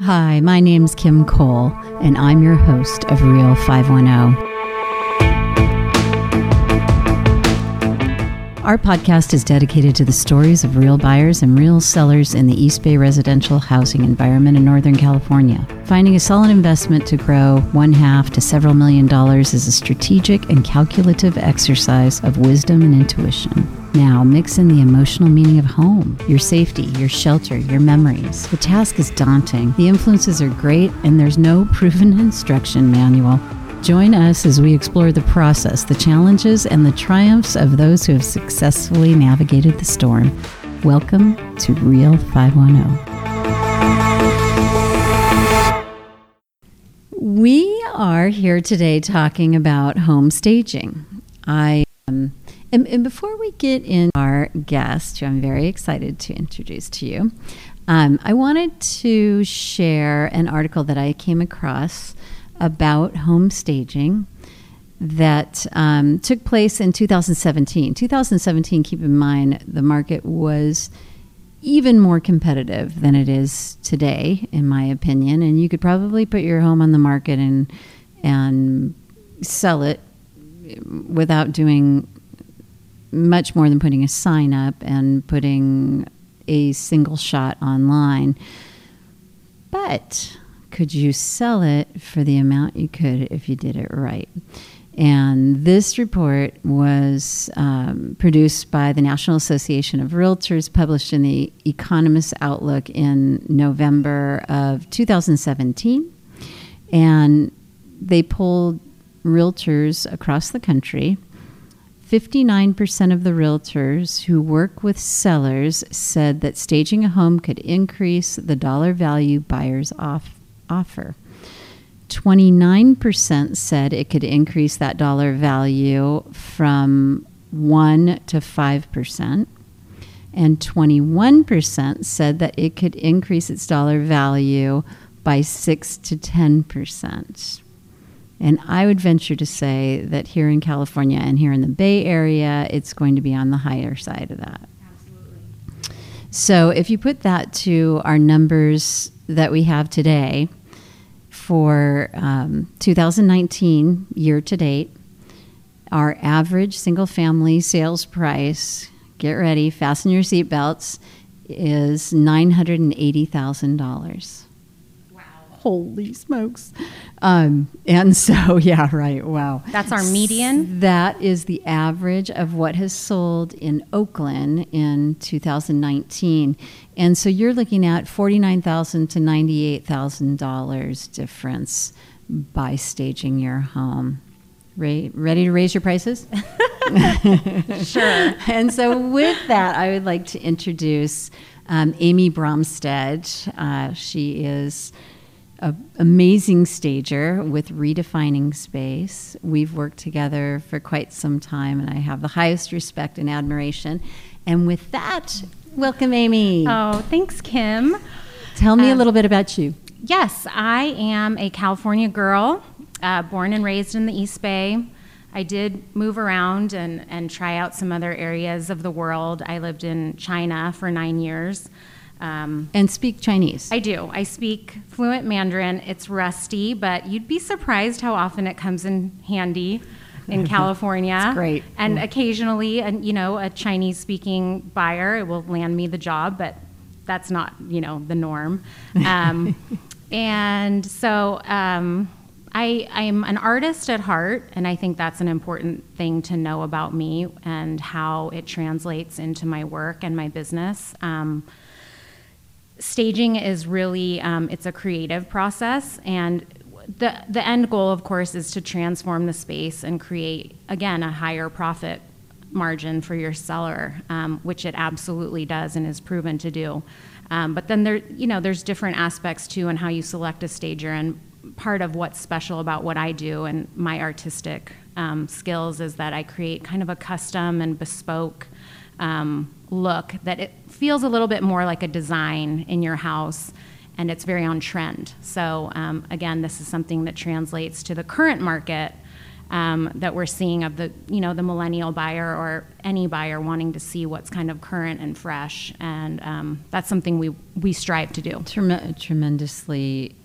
Hi, my name's Kim Cole, and I'm your host of Real 510. Our podcast is dedicated to the stories of real buyers and real sellers in the East Bay residential housing environment in Northern California. Finding a solid investment to grow one half to several million dollars is a strategic and calculative exercise of wisdom and intuition. Now, mix in the emotional meaning of home, your safety, your shelter, your memories. The task is daunting. The influences are great, and there's no proven instruction manual. Join us as we explore the process, the challenges, and the triumphs of those who have successfully navigated the storm. Welcome to Real 510. We are here today talking about home staging. I um, and, and, before we get in our guest, who I'm very excited to introduce to you, um, I wanted to share an article that I came across about home staging that um, took place in 2017. 2017, keep in mind, the market was even more competitive than it is today, in my opinion. And you could probably put your home on the market and and sell it without doing much more than putting a sign up and putting a single shot online. But could you sell it for the amount you could if you did it right? And this report was um, produced by the National Association of Realtors, published in the Economist Outlook in November of 2017. And they polled realtors across the country. 59% of the realtors who work with sellers said that staging a home could increase the dollar value buyers off offer. 29% said it could increase that dollar value from 1 to 5%. And 21% said that it could increase its dollar value by 6 to 10%. And I would venture to say that here in California and here in the Bay Area, it's going to be on the higher side of that. Absolutely. So if you put that to our numbers that we have today, for um, 2019 year to date, our average single family sales price, get ready, fasten your seatbelts, is $980,000 holy smokes. Um, and so, yeah, right. Wow. That's our median. That is the average of what has sold in Oakland in 2019. And so you're looking at 49,000 to $98,000 difference by staging your home. Ready, ready to raise your prices? sure. and so, with that, I would like to introduce um, Amy Bromstead. Uh, she is an amazing stager with redefining space. We've worked together for quite some time, and I have the highest respect and admiration. And with that, welcome, Amy. Oh, thanks, Kim. Tell me a little bit about you. Yes, I am a California girl, uh, born and raised in the East Bay. I did move around and, and try out some other areas of the world. I lived in China for nine years. Um, and speak Chinese. I do. I speak fluent Mandarin. It's rusty, but you'd be surprised how often it comes in handy in California. It's great. And occasionally, a, you know, a Chinese speaking buyer it will land me the job, but that's not, you know, the norm. Um, and so um, I, I'm an artist at heart, and I think that's an important thing to know about me and how it translates into my work and my business. Um, staging is really um, it's a creative process and the the end goal of course is to transform the space and create again a higher profit margin for your seller um, which it absolutely does and is proven to do. Um, but then there you know there's different aspects too and how you select a stager and part of what's special about what i do and my artistic um, skills is that i create kind of a custom and bespoke um, look that it feels a little bit more like a design in your house and it's very on trend. So, um, again, this is something that translates to the current market um, that we're seeing of the you know the millennial buyer or any buyer wanting to see what's kind of current and fresh, and um, that's something we we strive to do. Trem- tremendously,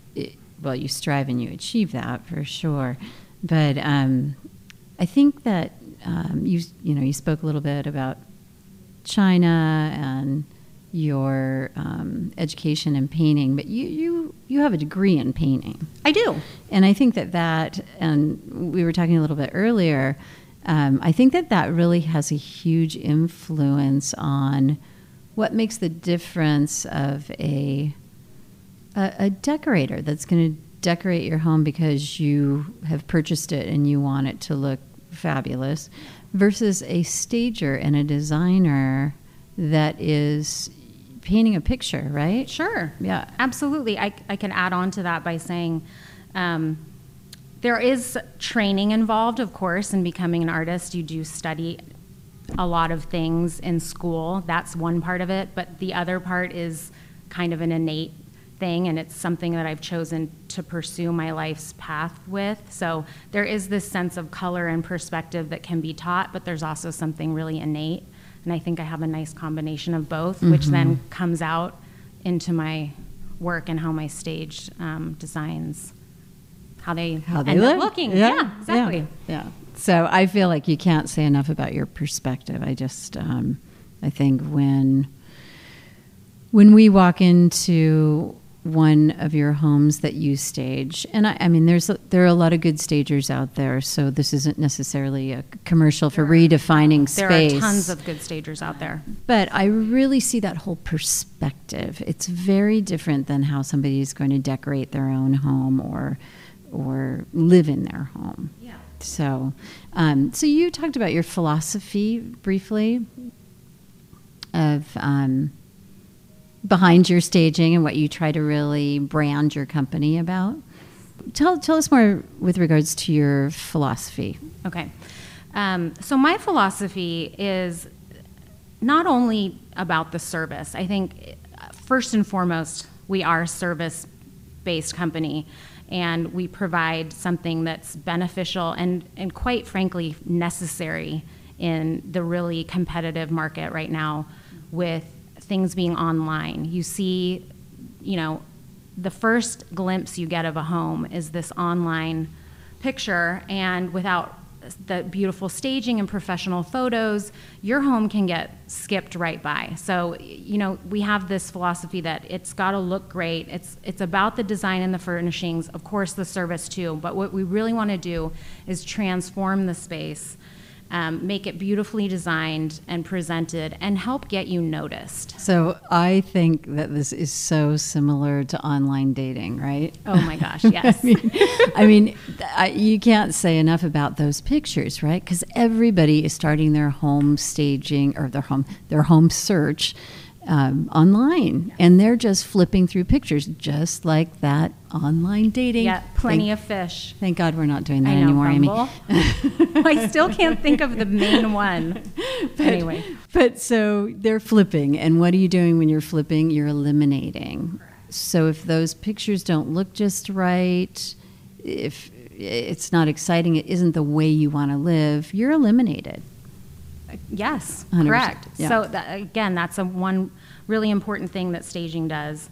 well, you strive and you achieve that for sure, but um, I think that um, you you know you spoke a little bit about China and your um, education in painting, but you, you you have a degree in painting. I do, and I think that that, and we were talking a little bit earlier. Um, I think that that really has a huge influence on what makes the difference of a a, a decorator that's going to decorate your home because you have purchased it and you want it to look fabulous, versus a stager and a designer that is painting a picture, right? Sure. Yeah. Absolutely. I, I can add on to that by saying um, there is training involved, of course, in becoming an artist. You do study a lot of things in school. That's one part of it. But the other part is kind of an innate thing, and it's something that I've chosen to pursue my life's path with. So there is this sense of color and perspective that can be taught, but there's also something really innate. And I think I have a nice combination of both, mm-hmm. which then mm-hmm. comes out into my work and how my stage um, designs how they how they end look. up looking. Yeah, yeah exactly. Yeah. yeah. So I feel like you can't say enough about your perspective. I just um, I think when when we walk into one of your homes that you stage. And I, I mean, there's a, there are a lot of good stagers out there, so this isn't necessarily a commercial for there redefining are, space. There are tons of good stagers out there. But I really see that whole perspective. It's very different than how somebody is going to decorate their own home or or live in their home. Yeah. So, um, so you talked about your philosophy briefly of. Um, behind your staging and what you try to really brand your company about. Tell, tell us more with regards to your philosophy. Okay. Um, so, my philosophy is not only about the service, I think first and foremost, we are a service based company and we provide something that's beneficial and, and quite frankly necessary in the really competitive market right now with things being online. You see, you know, the first glimpse you get of a home is this online picture, and without the beautiful staging and professional photos, your home can get skipped right by. So, you know, we have this philosophy that it's got to look great. It's it's about the design and the furnishings, of course the service too, but what we really want to do is transform the space um, make it beautifully designed and presented, and help get you noticed. So I think that this is so similar to online dating, right? Oh my gosh, yes. I mean, I mean I, you can't say enough about those pictures, right? Because everybody is starting their home staging or their home their home search um, online, and they're just flipping through pictures, just like that online dating. Yeah, plenty thank, of fish. Thank God we're not doing that know, anymore, Amy. I still can't think of the main one. But, anyway, but so they're flipping, and what are you doing when you're flipping? You're eliminating. So if those pictures don't look just right, if it's not exciting, it isn't the way you want to live, you're eliminated. Yes, correct. Yeah. So that, again, that's a one really important thing that staging does.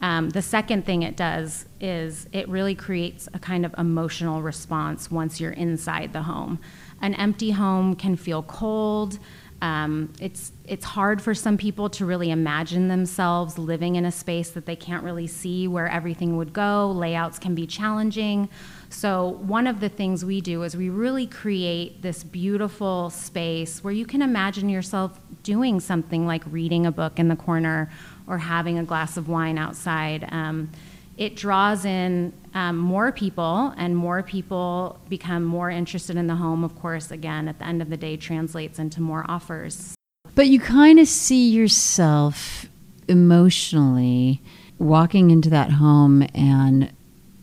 Um, the second thing it does is it really creates a kind of emotional response once you're inside the home. An empty home can feel cold. Um, it's it's hard for some people to really imagine themselves living in a space that they can't really see where everything would go. Layouts can be challenging. So, one of the things we do is we really create this beautiful space where you can imagine yourself doing something like reading a book in the corner or having a glass of wine outside. Um, it draws in um, more people, and more people become more interested in the home. Of course, again, at the end of the day, translates into more offers. But you kind of see yourself emotionally walking into that home and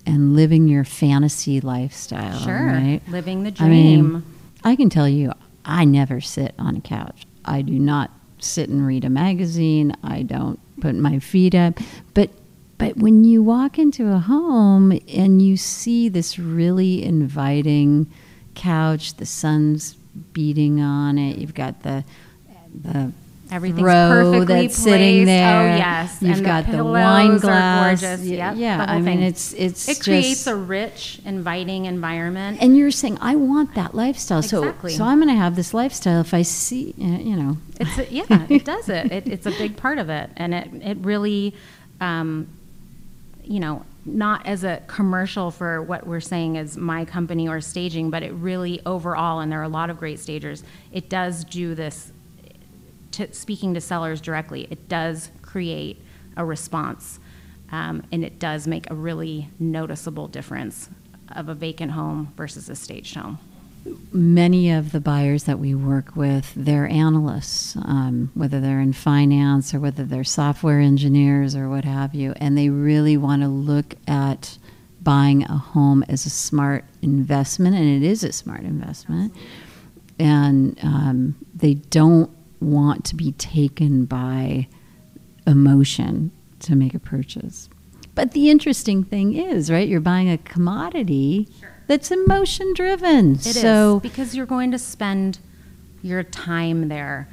and living your fantasy lifestyle. Sure, right? living the dream. I mean, I can tell you, I never sit on a couch. I do not sit and read a magazine. I don't put my feet up. But but when you walk into a home and you see this really inviting couch, the sun's beating on it. You've got the the Everything's perfectly that's placed. sitting there. Oh yes, You've and got the, the, wine are glass. Yep, yeah, I mean thing. it's it's it creates a rich, inviting environment. and you're saying I want that lifestyle. Exactly. So so I'm going to have this lifestyle if I see uh, you know. It's a, yeah, it does it. it. It's a big part of it, and it it really, um, you know, not as a commercial for what we're saying is my company or staging, but it really overall, and there are a lot of great stagers. It does do this. To, speaking to sellers directly, it does create a response, um, and it does make a really noticeable difference of a vacant home versus a staged home. Many of the buyers that we work with, they're analysts, um, whether they're in finance or whether they're software engineers or what have you, and they really want to look at buying a home as a smart investment, and it is a smart investment. And um, they don't want to be taken by emotion to make a purchase. But the interesting thing is, right, you're buying a commodity that's emotion driven. It is so because you're going to spend your time there.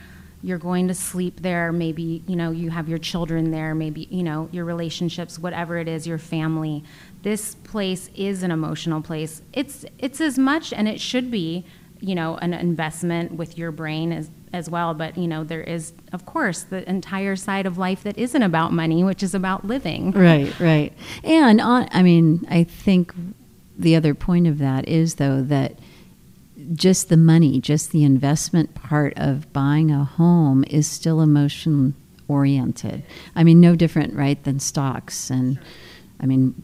You're going to sleep there. Maybe, you know, you have your children there, maybe, you know, your relationships, whatever it is, your family. This place is an emotional place. It's it's as much and it should be, you know, an investment with your brain as as well, but you know, there is of course the entire side of life that isn't about money, which is about living. Right, right. And on, I mean, I think the other point of that is, though, that just the money, just the investment part of buying a home is still emotion oriented. I mean, no different, right, than stocks. And I mean,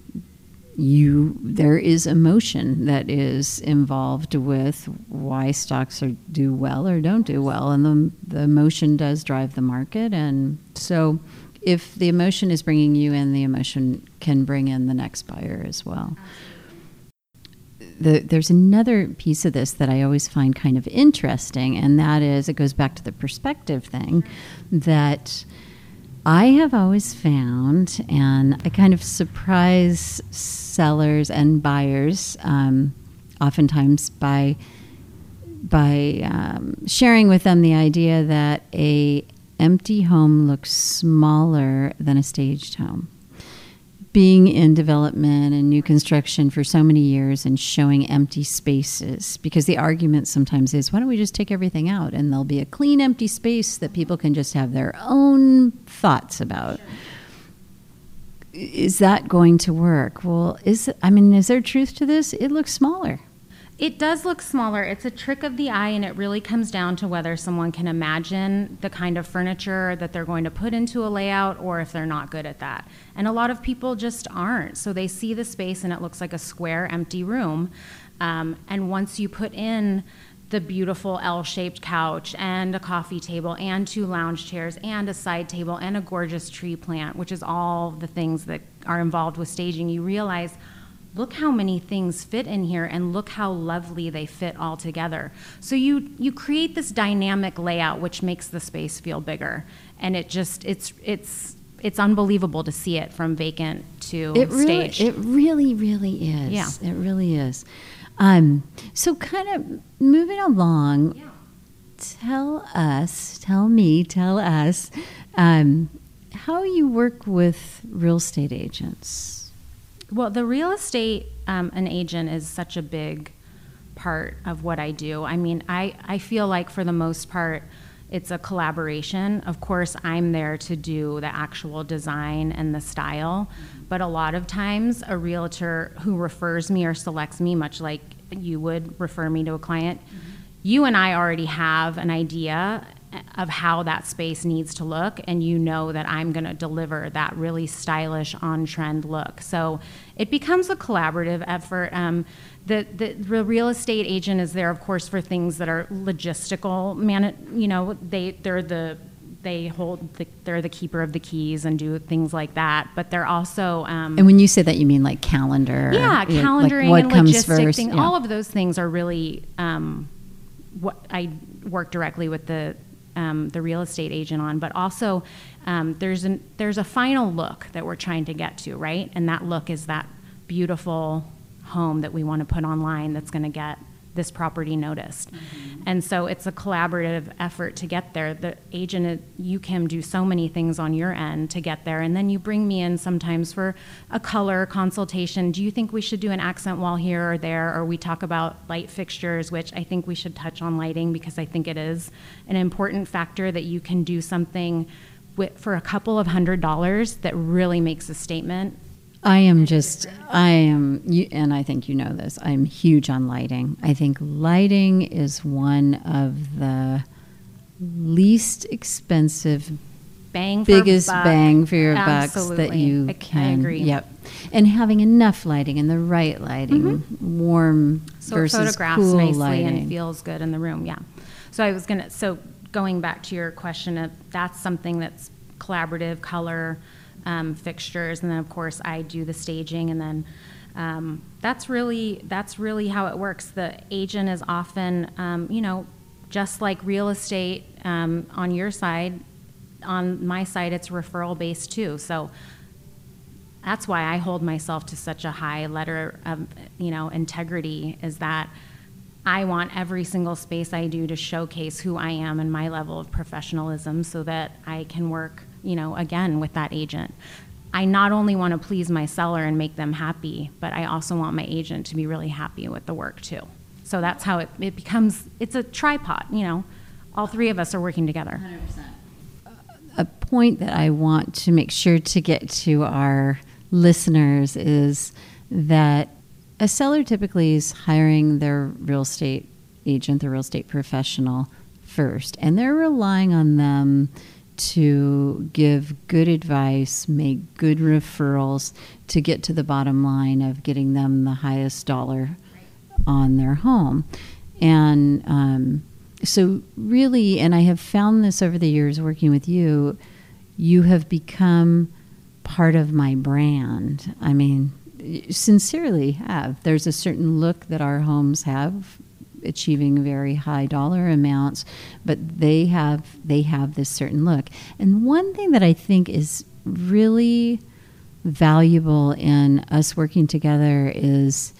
you there is emotion that is involved with why stocks are do well or don't do well and the, the emotion does drive the market and so if the emotion is bringing you in the emotion can bring in the next buyer as well the, there's another piece of this that I always find kind of interesting, and that is it goes back to the perspective thing that I have always found, and I kind of surprise sellers and buyers um, oftentimes by by um, sharing with them the idea that a empty home looks smaller than a staged home being in development and new construction for so many years and showing empty spaces because the argument sometimes is why don't we just take everything out and there'll be a clean empty space that people can just have their own thoughts about. Is that going to work? Well is i mean is there truth to this? It looks smaller It does look smaller. It's a trick of the eye, and it really comes down to whether someone can imagine the kind of furniture that they're going to put into a layout or if they're not good at that. And a lot of people just aren't. So they see the space and it looks like a square, empty room. Um, and once you put in the beautiful L shaped couch and a coffee table and two lounge chairs and a side table and a gorgeous tree plant, which is all the things that are involved with staging, you realize look how many things fit in here and look how lovely they fit all together so you you create this dynamic layout which makes the space feel bigger and it just it's it's it's unbelievable to see it from vacant to it really, staged it really really is Yeah. it really is um, so kind of moving along yeah. tell us, tell me, tell us um, how you work with real estate agents. Well, the real estate um, an agent is such a big part of what I do. I mean, I, I feel like for the most part, it's a collaboration. Of course, I'm there to do the actual design and the style, but a lot of times, a realtor who refers me or selects me, much like you would refer me to a client, you and I already have an idea of how that space needs to look, and you know that I'm going to deliver that really stylish, on trend look. So it becomes a collaborative effort. Um, the, the, the real estate agent is there, of course, for things that are logistical. Man, you know, they they're the they hold the, they're the keeper of the keys and do things like that. But they're also um, And when you say that, you mean like calendar? yeah, like calendaring what and comes first, thing. yeah. All of those things are really um, what I work directly with the um, the real estate agent on. But also, um, there's an there's a final look that we're trying to get to, right? And that look is that beautiful home that we want to put online that's going to get this property noticed. And so it's a collaborative effort to get there. The agent, uh, you can do so many things on your end to get there. And then you bring me in sometimes for a color consultation. Do you think we should do an accent wall here or there? Or we talk about light fixtures, which I think we should touch on lighting because I think it is an important factor that you can do something for a couple of hundred dollars that really makes a statement I am just, I am, and I think you know this, I'm huge on lighting. I think lighting is one of the least expensive, bang biggest buck. bang for your bucks that you I- I can. agree. Yep. And having enough lighting and the right lighting, warm Mm-hmm. so it versus photographs cool nicely lighting. and feels good in the room. Yeah. So I was gonna. So going back to your question, of that's something that's collaborative color um, fixtures, and then of course I do the staging, and then um, that's really that's really how it works. The agent is often, um, you know, just like real estate um, on your side. On my side, it's referral based too. So that's why I hold myself to such a high letter of, you know, integrity is that I want every single space I do to showcase who I am and my level of professionalism so that I can work, you know, again with that agent. I not only want to please my seller and make them happy, but I also want my agent to be really happy with the work too. So that's how it, it becomes, it's a tripod, you know, all three of us are working together. a point that I want to make sure to get to our listeners is that a seller typically is hiring their real estate agent, the real estate professional first, and they're relying on them to give good advice, make good referrals to get to the bottom line of getting them the highest dollar on their home. And um, so, really, and I have found this over the years working with you, you have become part of my brand. I mean, sincerely have. There's a certain look that our homes have achieving very high dollar amounts but they have they have this certain look and one thing that i think is really valuable in us working together is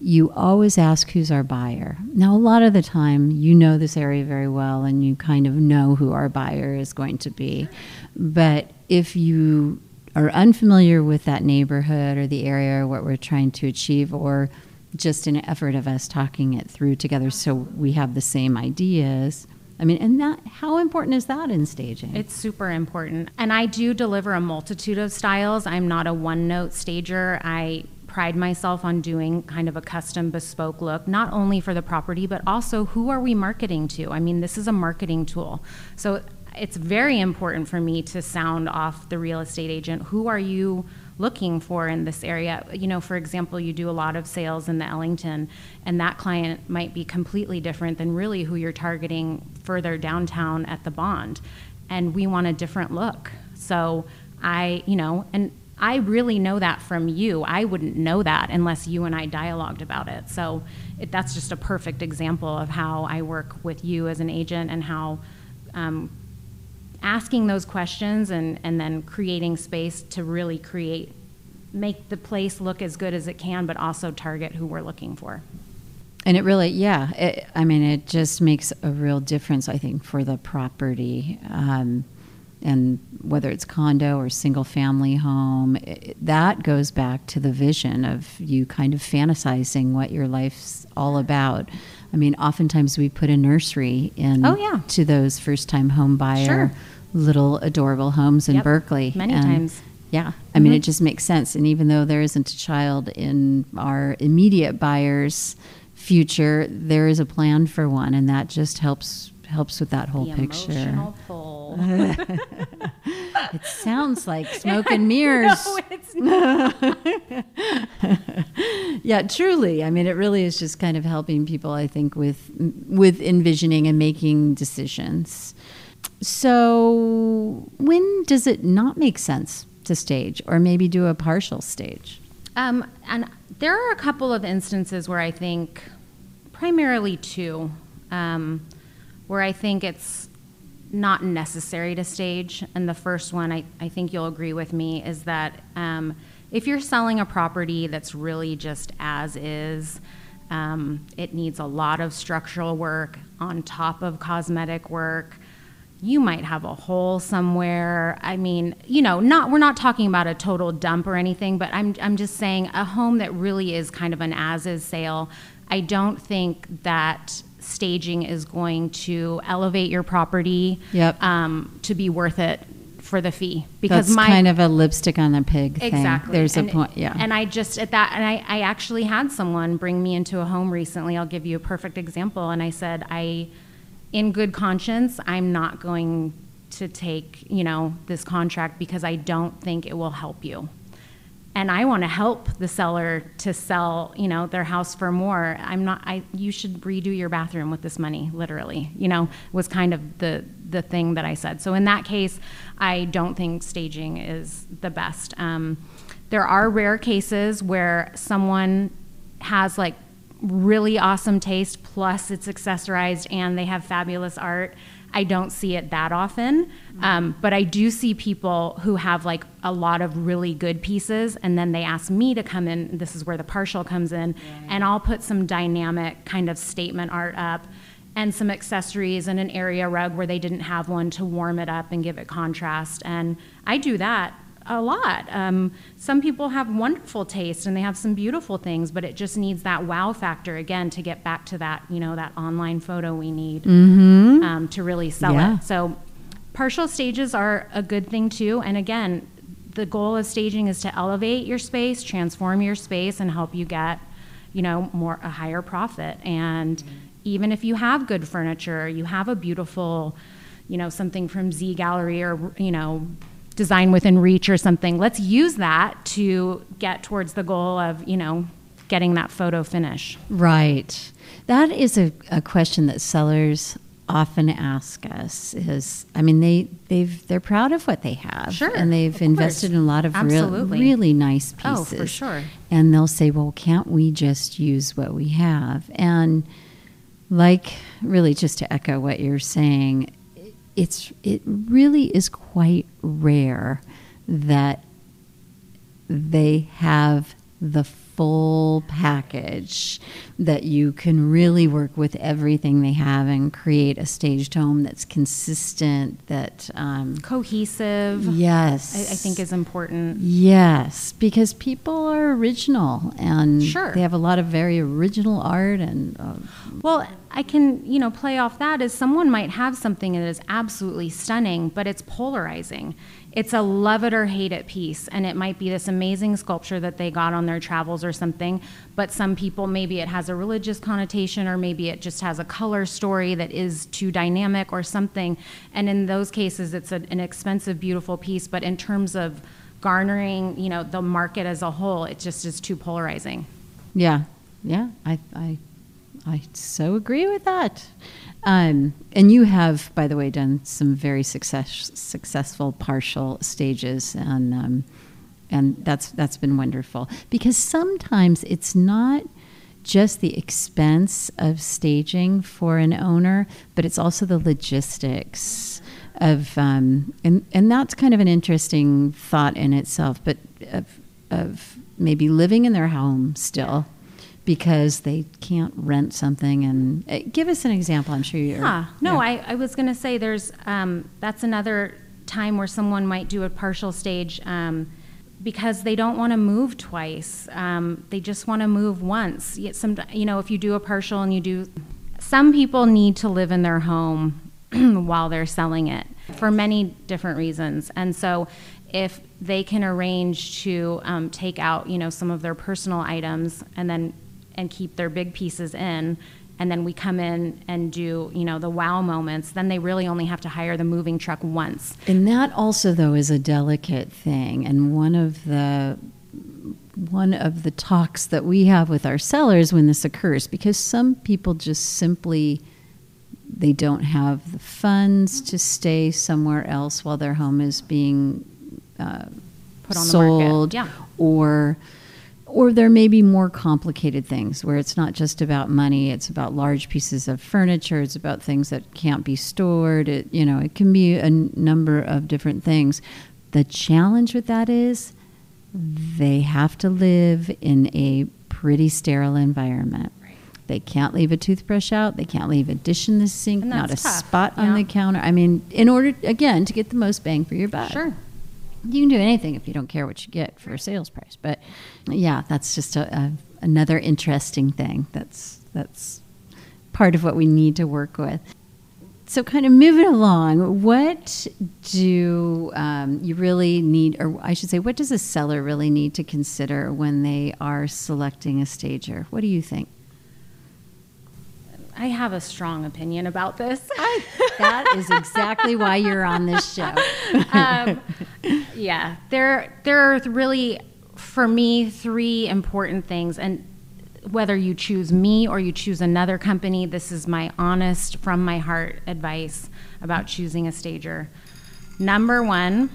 you always ask who's our buyer. Now, a lot of the time, you know this area very well and you kind of know who our buyer is going to be. But if you are unfamiliar with that neighborhood or the area or what we're trying to achieve, or just an effort of us talking it through together so we have the same ideas. I mean, and that how important is that in staging? It's super important. And I do deliver a multitude of styles. I'm not a one note stager. I pride myself on doing kind of a custom bespoke look, not only for the property, but also who are we marketing to? I mean, this is a marketing tool. So it's very important for me to sound off the real estate agent. Who are you looking for in this area? You know, for example, you do a lot of sales in the Ellington, and that client might be completely different than really who you're targeting further downtown at the Bond. And we want a different look. So I, you know, and I really know that from you. I wouldn't know that unless you and I dialogued about it. So it, that's just a perfect example of how I work with you as an agent and how um, asking those questions and, and then creating space to really create, make the place look as good as it can, but also target who we're looking for. And it really, yeah, it, I mean, it just makes a real difference, I think, for the property. Um, and whether it's condo or single family home, it, that goes back to the vision of you kind of fantasizing what your life's all about. I mean, oftentimes we put a nursery in Oh, yeah. to those first time home buyer Sure. little adorable homes in Yep, Berkeley. many And, times. Yeah, I mean, Mhm. it just makes sense. And even though there isn't a child in our immediate buyers' future, there is a plan for one, and that just helps helps with that whole the picture. It sounds like smoke and mirrors. no, it's not. yeah, truly. I mean, it really is just kind of helping people. I think with with envisioning and making decisions. So, when does it not make sense to stage, or maybe do a partial stage? Um, and there are a couple of instances where I think, primarily two, um, where I think it's not necessary to stage. And the first one, I, I think you'll agree with me, is that um, if you're selling a property that's really just as is, Um, it needs a lot of structural work on top of cosmetic work. You might have a hole somewhere. I mean, you know, not we're not talking about a total dump or anything, but I'm I'm just saying a home that really is kind of an as is sale. I don't think that staging is going to elevate your property Yep. um, to be worth it for the fee because That's my kind of a lipstick on the pig thing. Exactly. There's and, a point. Yeah. And I just at that, and I, I actually had someone bring me into a home recently. I'll give you a perfect example. And I said, I, in good conscience, I'm not going to take, you know, this contract because I don't think it will help you. And I want to help the seller to sell, you know, their house for more. I'm not. I. You should redo your bathroom with this money, literally. You know, was kind of the the thing that I said. So in that case, I don't think staging is the best. Um, there are rare cases where someone has like really awesome taste, plus it's accessorized and they have fabulous art. I don't see it that often, um, but I do see people who have like a lot of really good pieces, and then they ask me to come in. This is where the partial comes in, and I'll put some dynamic kind of statement art up and some accessories and an area rug where they didn't have one to warm it up and give it contrast. And I do that a lot. Um, some people have wonderful taste and they have some beautiful things, but it just needs that wow factor again to get back to that, you know, that online photo we need um, to really sell Yeah. it. So partial stages are a good thing too. And again, the goal of staging is to elevate your space, transform your space, and help you get, you know, more a higher profit. And even if you have good furniture, you have a beautiful, you know, something from Z Gallerie or you know, Design Within Reach or something. Let's use that to get towards the goal of you know, getting that photo finish. Right. That is a, a question that sellers often ask us is I mean they they've they're proud of what they have Sure, and they've invested course. in a lot of real, really nice pieces. Oh, for sure. And they'll say, "Well, can't we just use what we have?" And like really just to echo what you're saying, it's it really is quite rare that they have the full package that you can really work with everything they have and create a staged home that's consistent that um, Cohesive. yes I, I think is important. yes because people are original and Sure. they have a lot of very original art and uh, Well, I can, you know, play off that as someone might have something that is absolutely stunning, but it's polarizing. It's a love it or hate it piece, and it might be this amazing sculpture that they got on their travels or something, but some people maybe it has a religious connotation or maybe it just has a color story that is too dynamic or something. And in those cases, it's a, an expensive, beautiful piece, but in terms of garnering, you know, the market as a whole, it just is too polarizing. Yeah, yeah, I, I, I so agree with that. Um, and you have, by the way, done some very success, successful partial stages, and um, and that's that's been wonderful because sometimes it's not just the expense of staging for an owner, but it's also the logistics of um, and and that's kind of an interesting thought in itself, but of of maybe living in their home still because they can't rent something and uh, give us an example i'm sure you're Yeah, no, yeah. I, I was going to say there's um, that's another time where someone might do a partial stage um, because they don't want to move twice. Um, they just want to move once. Yet some, you know, if you do a partial and you do, some people need to live in their home while they're selling it for many different reasons, and so if they can arrange to um, take out, you know, some of their personal items and then and keep their big pieces in and then we come in and do you know the wow moments then they really only have to hire the moving truck once and that also though is a delicate thing and one of the one of the talks that we have with our sellers when this occurs because some people just simply they don't have the funds to stay somewhere else while their home is being uh, Put on the market, yeah. or or there may be more complicated things where it's not just about money it's about large pieces of furniture it's about things that can't be stored it you know it can be a number of different things the challenge with that is they have to live in a pretty sterile environment They can't leave a toothbrush out. They can't leave a dish in the sink, not a tough, spot on the counter. I mean, in order, again, to get the most bang for your buck. Sure. You can do anything if you don't care what you get for a sales price. But yeah, that's just a, a, another interesting thing. That's that's part of what we need to work with. So, kind of moving along, what do um, you really need, or I should say, what does a seller really need to consider when they are selecting a stager? What do you think? I have a strong opinion about this. that is exactly why you're on this show. um, yeah, there there are really for me three important things, and whether you choose me or you choose another company, this is my honest, from my heart advice about choosing a stager. Number one,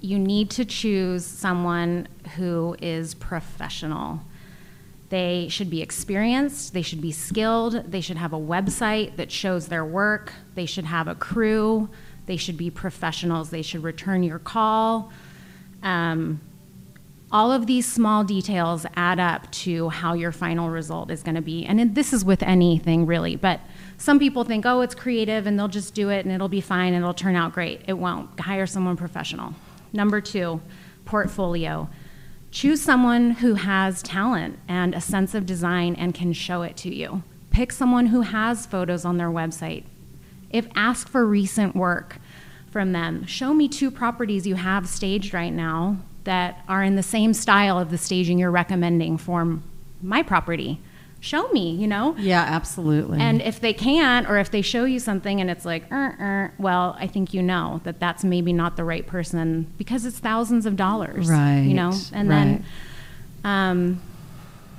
you need to choose someone who is professional. They should be experienced, they should be skilled, they should have a website that shows their work, they should have a crew, they should be professionals, they should return your call. Um, all of these small details add up to how your final result is going to be. And this is with anything really, but some people think, oh, it's creative and they'll just do it and it'll be fine and it'll turn out great. It won't. Hire someone professional. Number two, portfolio. Choose someone who has talent and a sense of design and can show it to you. Pick someone who has photos on their website. If ask for recent work from them, show me two properties you have staged right now that are in the same style of the staging you're recommending for my property. Show me, you know? Yeah, absolutely. And if they can't, or if they show you something and it's like, er, er, well, I think you know that that's maybe not the right person because it's thousands of dollars, Right. You know, Right, and then um,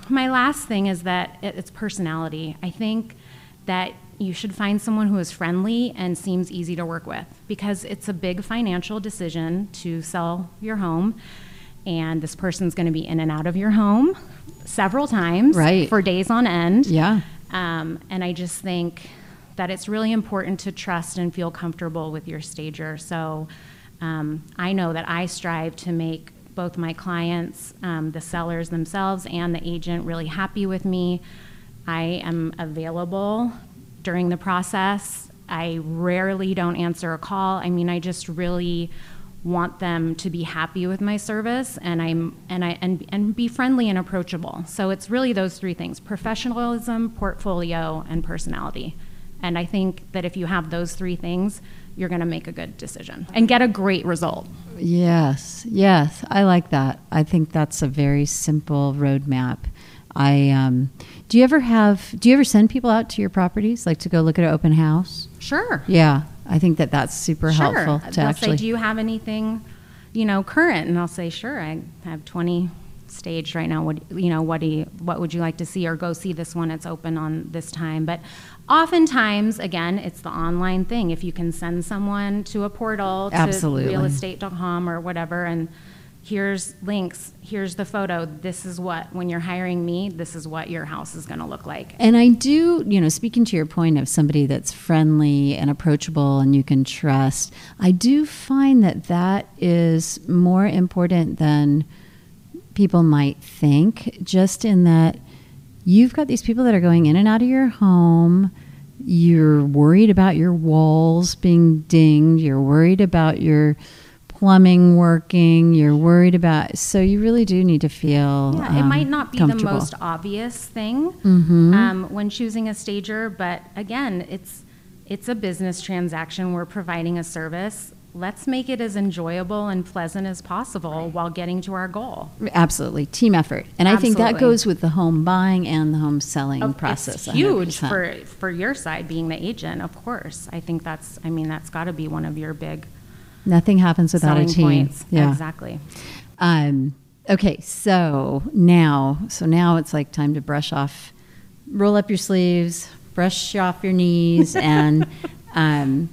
my last thing is that it, it's personality. I think that you should find someone who is friendly and seems easy to work with because it's a big financial decision to sell your home. And this person's going to be in and out of your home several times Right. for days on end. yeah. Um, and I just think that it's really important to trust and feel comfortable with your stager. So um, I know that I strive to make both my clients, um, the sellers themselves, and the agent really happy with me. I am available during the process. I rarely don't answer a call. I mean, I just really want them to be happy with my service and I'm and I and, and be friendly and approachable. So it's really those three things: professionalism, portfolio, and personality. And I think that if you have those three things, you're going to make a good decision and get a great result. Yes, yes, I like that. I think that's a very simple roadmap. I um, do you ever have? Do you ever send people out to your properties, like to go look at an open house? Sure. Yeah, I think that that's super sure. helpful to They'll actually. say, "Do you have anything, you know, current?" And I'll say, "Sure, I have 20 staged right now. What you know, what do you, what would you like to see, or go see this one? It's open on this time." But oftentimes, again, it's the online thing. If you can send someone to a portal, Absolutely. to realestate.com or whatever, and here's links, here's the photo. This is what when you're hiring me, this is what your house is going to look like. And I do, you know, speaking to your point of somebody that's friendly and approachable and you can trust, I do find that that is more important than people might think, just in that you've got these people that are going in and out of your home. You're worried about your walls being dinged. You're worried about your plumbing working. You're worried about, so you really do need to feel. Yeah, it um, might not be the most obvious thing Mhm. um, when choosing a stager, but again, it's it's a business transaction. We're providing a service. Let's make it as enjoyable and pleasant as possible while getting to our goal. Absolutely, team effort, and I think that goes with the home buying and the home selling Of- process. Huge 100%. for for your side being the agent, of course. I think that's. I mean, that's got to be one of your big nothing happens without selling a team. points. Yeah. Exactly. Um, okay, so now, so now it's like time to brush off, roll up your sleeves, brush off your knees, and um,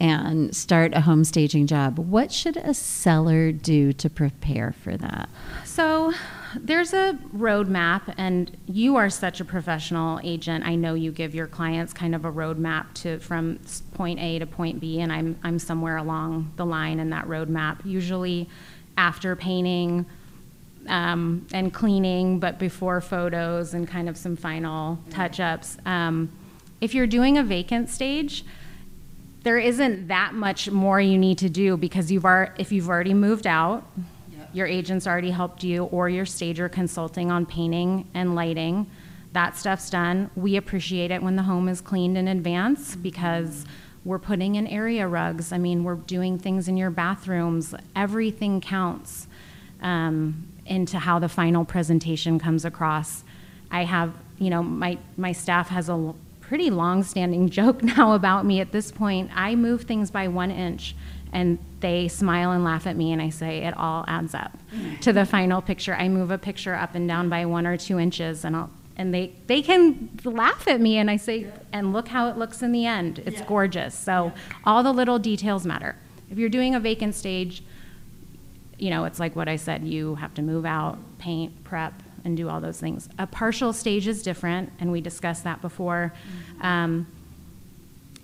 and start a home staging job. What should a seller do to prepare for that? So there's a roadmap, and you are such a professional agent. I know you give your clients kind of a roadmap to from point A to point B, and I'm I'm somewhere along the line in that roadmap. Usually, after painting, um, and cleaning, but before photos and kind of some final touch ups. Um, if you're doing a vacant stage, there isn't that much more you need to do because you've ar- if you've already moved out, your agent's already helped you, or your stager consulting on painting and lighting. That stuff's done. We appreciate it when the home is cleaned in advance because we're putting in area rugs. I mean, we're doing things in your bathrooms. Everything counts um, into how the final presentation comes across. I have, you know, my, my staff has a pretty long standing joke now about me at this point. I move things by one inch and they smile and laugh at me and I say it all adds up to the final picture. I move a picture up and down by one or two inches and I'll and they they can laugh at me and I say and look how it looks in the end. It's Yeah. gorgeous. So all the little details matter. If you're doing a vacant stage, you know, it's like what I said, you have to move out, paint, prep, and do all those things. A partial stage is different, and we discussed that before. Um,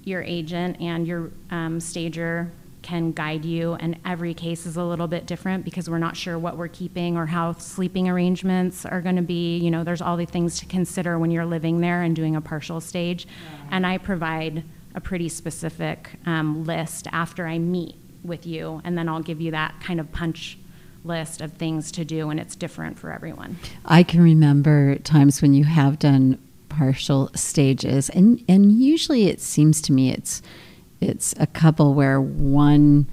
your agent and your um, stager can guide you, and every case is a little bit different because we're not sure what we're keeping or how sleeping arrangements are going to be. You know, there's all the things to consider when you're living there and doing a partial stage. And I provide a pretty specific um, list after I meet with you, and then I'll give you that kind of punch list of things to do, and it's different for everyone. I can remember times when you have done partial stages, and and usually it seems to me it's it's a couple where one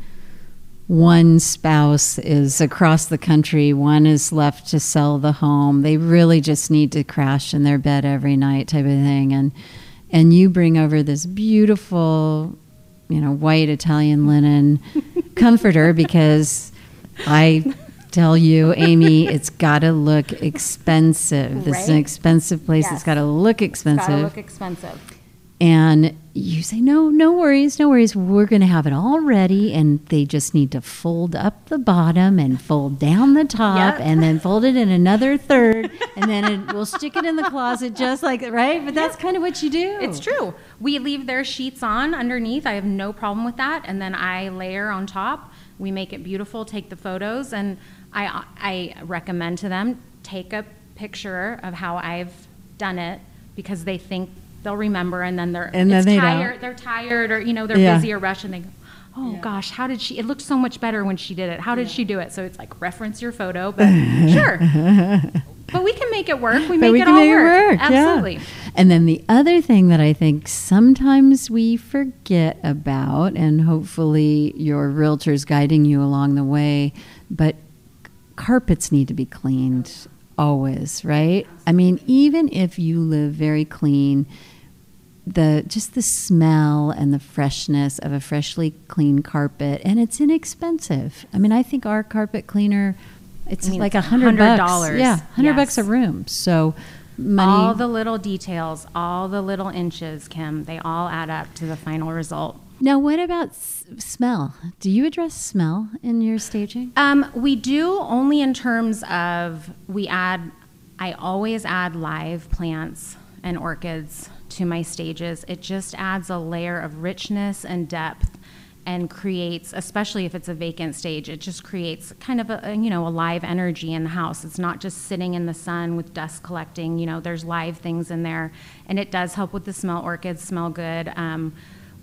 one spouse is across the country, one is left to sell the home. They really just need to crash in their bed every night, type of thing, and and you bring over this beautiful, you know, white Italian linen comforter because I tell you, Amy, it's got to look expensive. This is an expensive place. It's got to look expensive. Gotta look expensive. and you say, no, no worries, no worries. We're going to have it all ready. And they just need to fold up the bottom and fold down the top Yep. and then fold it in another third. and then it, we'll stick it in the closet just like, right? But that's kind of what you do. It's true. We leave their sheets on underneath. I have no problem with that. And then I layer on top. We make it beautiful, take the photos, and I, I recommend to them take a picture of how I've done it because they think they'll remember and then they're And then it's they don't. tired, they're tired or you know they're Yeah. busy or rushed and they go, oh gosh, how did she? It looked so much better when she did it. How did she do it? So it's like reference your photo, but sure. But we can make it work. We make we it can all make work. it work. yeah. Absolutely. And then the other thing that I think sometimes we forget about, and hopefully your realtor's guiding you along the way, but carpets need to be cleaned always, right? I mean, even if you live very clean, the just the smell and the freshness of a freshly clean carpet, and it's inexpensive. I mean, I think our carpet cleaner, it's I mean, like a hundred bucks. $100. Yeah, hundred bucks a room. So money. All the little details, all the little inches, Kim, they all add up to the final result. Now, what about s- smell? Do you address smell in your staging? Um, we do only in terms of we add, I always add live plants and orchids to my stages. It just adds a layer of richness and depth and creates, especially if it's a vacant stage, it just creates kind of a, you know, a live energy in the house. It's not just sitting in the sun with dust collecting, you know, there's live things in there. And it does help with the smell. Orchids smell good. Um,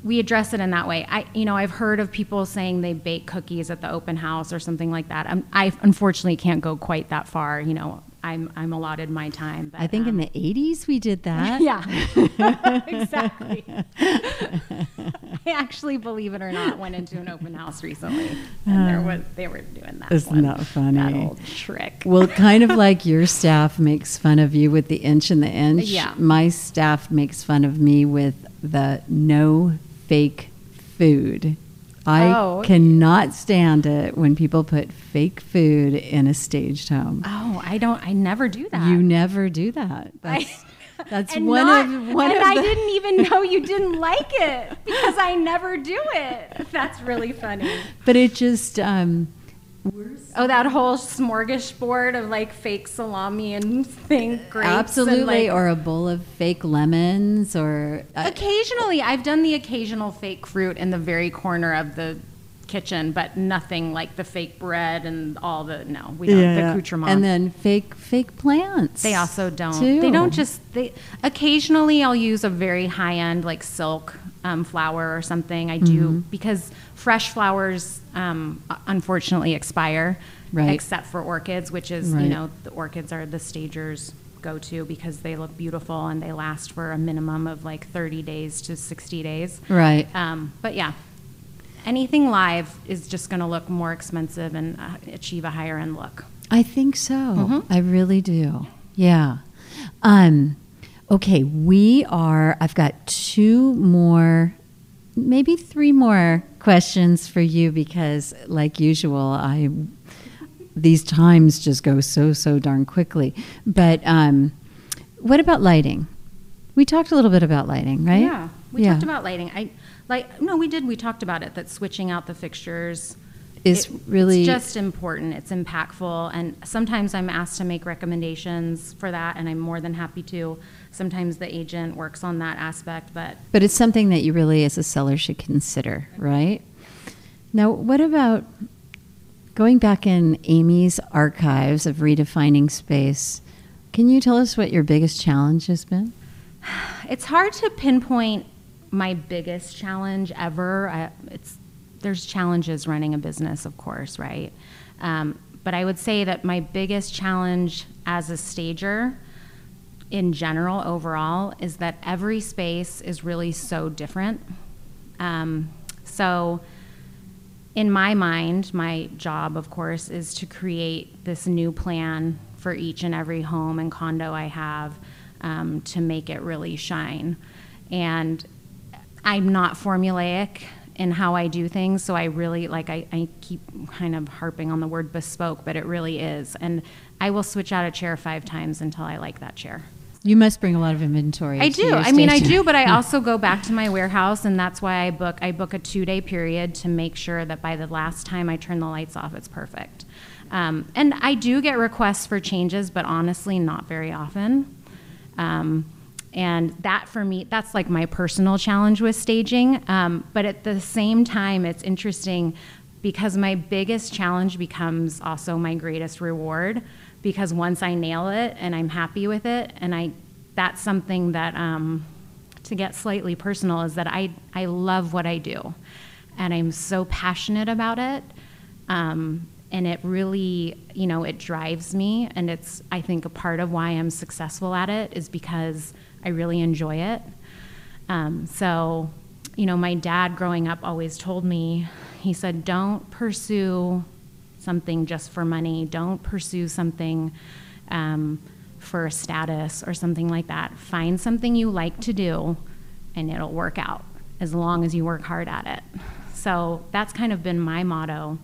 we address it in that way. I, you know, I've heard of people saying they bake cookies at the open house or something like that. Um, I unfortunately can't go quite that far. You know, I'm I'm allotted my time. But, I think in um, the 80s we did that. yeah, exactly. I actually, believe it or not, went into an open house recently, and there was they were doing that. Isn't that funny? That old trick. Well, kind of like your staff makes fun of you with the inch and the inch. Yeah. My staff makes fun of me with the no fake food. I Oh. cannot stand it when people put fake food in a staged home. Oh, I don't. I never do that. You never do that. That's, that's and one not- of one and of I the, didn't even know you didn't like it because I never do it. That's really funny. But it just um, Oh, that whole smorgasbord of like fake salami and thing, grapes. and, absolutely, like- or a bowl of fake lemons, or uh, occasionally, I've done the occasional fake fruit in the very corner of the kitchen, but nothing like the fake bread and all the no, we don't the accoutrement. And then fake fake plants. They also don't. too. They don't just. They occasionally I'll use a very high end like silk um, flower or something. I do Mm-hmm. because fresh flowers um, unfortunately expire, Right. except for orchids, which is Right. you know the orchids are the stagers go to because they look beautiful and they last for a minimum of like 30 days to 60 days. Right. Um, but yeah, anything live is just going to look more expensive and uh, achieve a higher end look. I think so. Mhm. I really do. Yeah. Um, okay, we are. I've got two more, maybe three more questions for you because, like usual, I these times just go so so darn quickly. But um, what about lighting? We talked a little bit about lighting, right? Yeah, we Yeah. talked about lighting. I like no, we did. We talked about it. That switching out the fixtures Is it- really it's just important. It's impactful, and sometimes I'm asked to make recommendations for that, and I'm more than happy to. Sometimes the agent works on that aspect, but But it's something that you really, as a seller, should consider, right? Now, what about going back in Amy's archives of redefining space? Can you tell us what your biggest challenge has been? it's hard to pinpoint my biggest challenge ever. I, it's there's challenges running a business, of course, right? Um, but I would say that my biggest challenge as a stager, in general, overall, is that every space is really so different. Um, so, in my mind, my job, of course, is to create this new plan for each and every home and condo I have um, to make it really shine. And I'm not formulaic in how I do things, so I really like I, I keep kind of harping on the word bespoke, but it really is. And I will switch out a chair five times until I like that chair. You must bring a lot of inventory. I do. I mean, I do, but I also go back to my warehouse, and that's why I book. I book a two-day period to make sure that by the last time I turn the lights off, it's perfect. Um, and I do get requests for changes, but honestly, not very often. Um, and that for me, that's like my personal challenge with staging. Um, but at the same time, it's interesting because my biggest challenge becomes also my greatest reward. Because once I nail it and I'm happy with it, and I, that's something that, um, to get slightly personal, is that I, I love what I do, and I'm so passionate about it. Um, and it really, you know, it drives me, and it's I think a part of why I'm successful at it is because I really enjoy it. Um, so, you know, my dad growing up always told me, he said, don't pursue something just for money. Don't pursue something um, for status or something like that. Find something you like to do, and it'll work out as long as you work hard at it. So that's kind of been my motto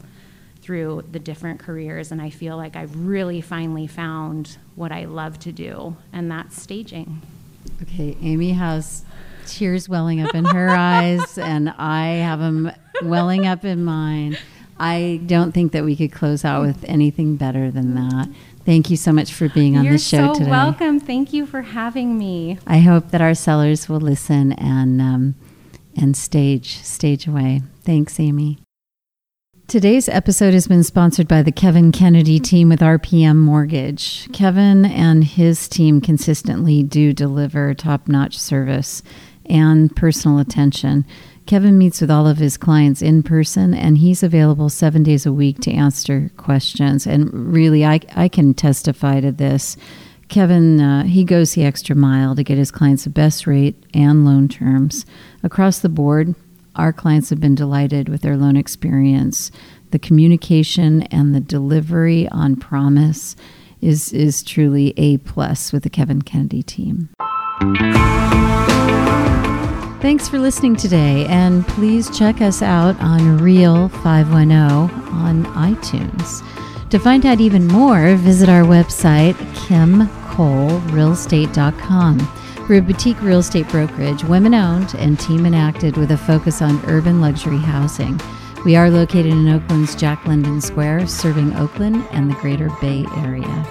through the different careers, and I feel like I've really finally found what I love to do, and that's staging. Okay, Amy has tears welling up in her eyes, and I have them welling up in mine. I don't think that we could close out with anything better than that. Thank you so much for being on You're the show so today. welcome. Thank you for having me. I hope that our sellers will listen and um, and stage stage away. Thanks, Amy. Today's episode has been sponsored by the Kevin Kennedy team with RPM Mortgage. Kevin and his team consistently do deliver top notch service and personal attention. Kevin meets with all of his clients in person and he's available seven days a week to answer questions. And really, I, I can testify to this. Kevin, uh, he goes the extra mile to get his clients the best rate and loan terms. Across the board, our clients have been delighted with their loan experience. The communication and the delivery on promise is, is truly A plus with the Kevin Kennedy team. Thanks for listening today, and please check us out on Real 510 on iTunes. To find out even more, visit our website, kimcolerealestate.com. We're a boutique real estate brokerage, women owned and team enacted with a focus on urban luxury housing. We are located in Oakland's Jack London Square, serving Oakland and the greater Bay Area.